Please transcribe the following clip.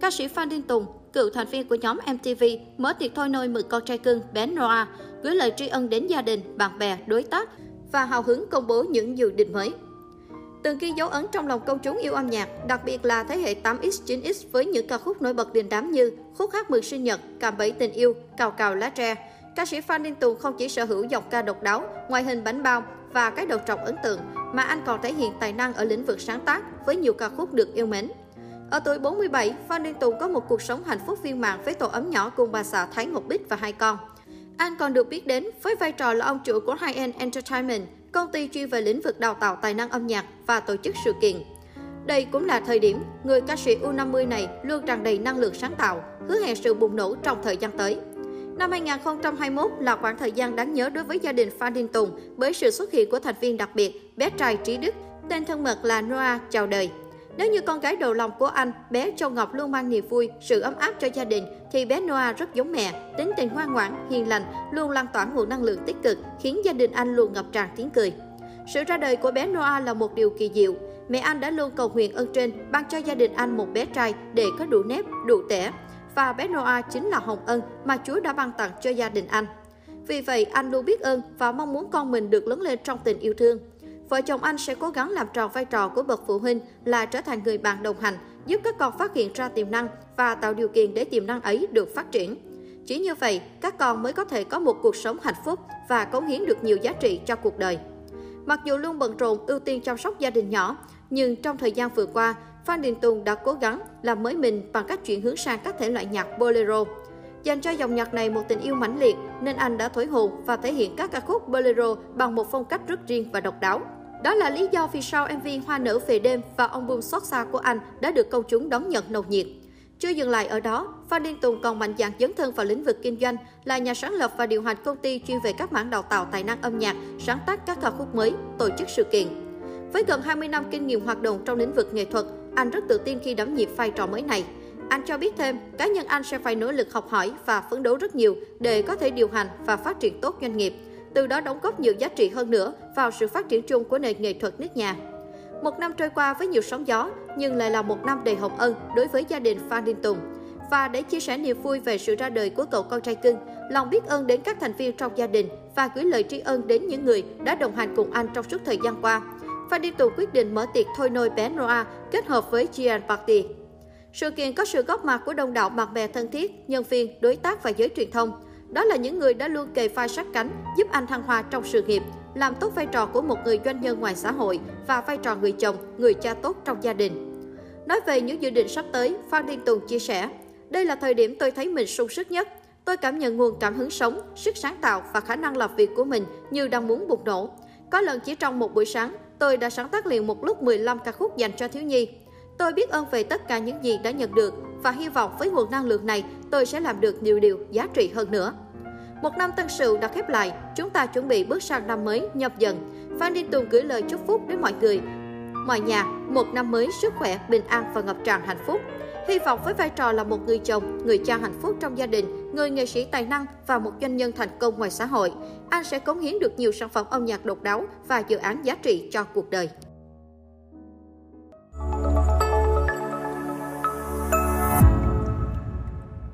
ca sĩ Phan Đinh Tùng, cựu thành viên của nhóm MTV, mở tiệc thôi nôi mừng con trai cưng bé Noah, gửi lời tri ân đến gia đình, bạn bè, đối tác và hào hứng công bố những dự định mới. Từng ghi dấu ấn trong lòng công chúng yêu âm nhạc, đặc biệt là thế hệ 8X, 9X với những ca khúc nổi bật đình đám như khúc hát mừng sinh nhật, cạm bẫy tình yêu, cào cào lá tre. Ca sĩ Phan Đinh Tùng không chỉ sở hữu giọng ca độc đáo, ngoại hình bánh bao và cái đầu trọc ấn tượng, mà anh còn thể hiện tài năng ở lĩnh vực sáng tác với nhiều ca khúc được yêu mến. Ở tuổi 47, Phan Đình Tùng có một cuộc sống hạnh phúc viên mãn với tổ ấm nhỏ cùng bà xã Thái Ngọc Bích và hai con. Anh còn được biết đến với vai trò là ông chủ của High End Entertainment, công ty chuyên về lĩnh vực đào tạo tài năng âm nhạc và tổ chức sự kiện. Đây cũng là thời điểm người ca sĩ U50 này luôn tràn đầy năng lượng sáng tạo, hứa hẹn sự bùng nổ trong thời gian tới. Năm 2021 là khoảng thời gian đáng nhớ đối với gia đình Phan Đình Tùng bởi sự xuất hiện của thành viên đặc biệt, bé trai Trí Đức, tên thân mật là Noah chào đời. Nếu như con gái đầu lòng của anh, bé Châu Ngọc luôn mang niềm vui, sự ấm áp cho gia đình, thì bé Noah rất giống mẹ, tính tình ngoan ngoãn, hiền lành, luôn lan tỏa nguồn năng lượng tích cực, khiến gia đình anh luôn ngập tràn tiếng cười. Sự ra đời của bé Noah là một điều kỳ diệu. Mẹ anh đã luôn cầu nguyện ơn trên ban cho gia đình anh một bé trai để có đủ nếp, đủ tẻ. Và bé Noah chính là hồng ân mà Chúa đã ban tặng cho gia đình anh. Vì vậy, anh luôn biết ơn và mong muốn con mình được lớn lên trong tình yêu thương. Vợ chồng anh sẽ cố gắng làm tròn vai trò của bậc phụ huynh là trở thành người bạn đồng hành, giúp các con phát hiện ra tiềm năng và tạo điều kiện để tiềm năng ấy được phát triển. Chỉ như vậy, các con mới có thể có một cuộc sống hạnh phúc và cống hiến được nhiều giá trị cho cuộc đời. Mặc dù luôn bận rộn ưu tiên chăm sóc gia đình nhỏ, nhưng trong thời gian vừa qua, Phan Đình Tùng đã cố gắng làm mới mình bằng cách chuyển hướng sang các thể loại nhạc bolero. Dành cho dòng nhạc này một tình yêu mãnh liệt, nên anh đã thổi hồn và thể hiện các ca khúc bolero bằng một phong cách rất riêng và độc đáo. Đó là lý do vì sao MV Hoa nở về đêm và ông album xót xa của anh đã được công chúng đón nhận nồng nhiệt. Chưa dừng lại ở đó, Phan Đình Tùng còn mạnh dạn dấn thân vào lĩnh vực kinh doanh, là nhà sáng lập và điều hành công ty chuyên về các mảng đào tạo tài năng âm nhạc, sáng tác các ca khúc mới, tổ chức sự kiện. Với gần 20 năm kinh nghiệm hoạt động trong lĩnh vực nghệ thuật, anh rất tự tin khi đảm nhiệm vai trò mới này. Anh cho biết thêm, cá nhân anh sẽ phải nỗ lực học hỏi và phấn đấu rất nhiều để có thể điều hành và phát triển tốt doanh nghiệp, từ đó đóng góp nhiều giá trị hơn nữa vào sự phát triển chung của nền nghệ thuật nước nhà. Một năm trôi qua với nhiều sóng gió, nhưng lại là một năm đầy hồng ân đối với gia đình Phan Đình Tùng. Và để chia sẻ niềm vui về sự ra đời của cậu con trai cưng, lòng biết ơn đến các thành viên trong gia đình và gửi lời tri ân đến những người đã đồng hành cùng anh trong suốt thời gian qua. Phan Đình Tùng quyết định mở tiệc thôi nôi bé Noah kết hợp với Gian Party. Sự kiện có sự góp mặt của đông đảo bạn bè thân thiết, nhân viên, đối tác và giới truyền thông. Đó là những người đã luôn kề vai sát cánh, giúp anh thăng hoa trong sự nghiệp, làm tốt vai trò của một người doanh nhân ngoài xã hội và vai trò người chồng, người cha tốt trong gia đình. Nói về những dự định sắp tới, Phan Thiên Tùng chia sẻ, đây là thời điểm tôi thấy mình sung sức nhất. Tôi cảm nhận nguồn cảm hứng sống, sức sáng tạo và khả năng làm việc của mình như đang muốn bùng nổ. Có lần chỉ trong một buổi sáng, tôi đã sáng tác liền một lúc 15 ca khúc dành cho thiếu nhi. Tôi biết ơn về tất cả những gì đã nhận được và hy vọng với nguồn năng lượng này, tôi sẽ làm được nhiều điều giá trị hơn nữa. Một năm tân sửu đã khép lại, chúng ta chuẩn bị bước sang năm mới nhập dần. Phan Đinh Tùng gửi lời chúc phúc đến mọi người. Mọi nhà, một năm mới sức khỏe, bình an và ngập tràn hạnh phúc. Hy vọng với vai trò là một người chồng, người cha hạnh phúc trong gia đình, người nghệ sĩ tài năng và một doanh nhân thành công ngoài xã hội, anh sẽ cống hiến được nhiều sản phẩm âm nhạc độc đáo và dự án giá trị cho cuộc đời.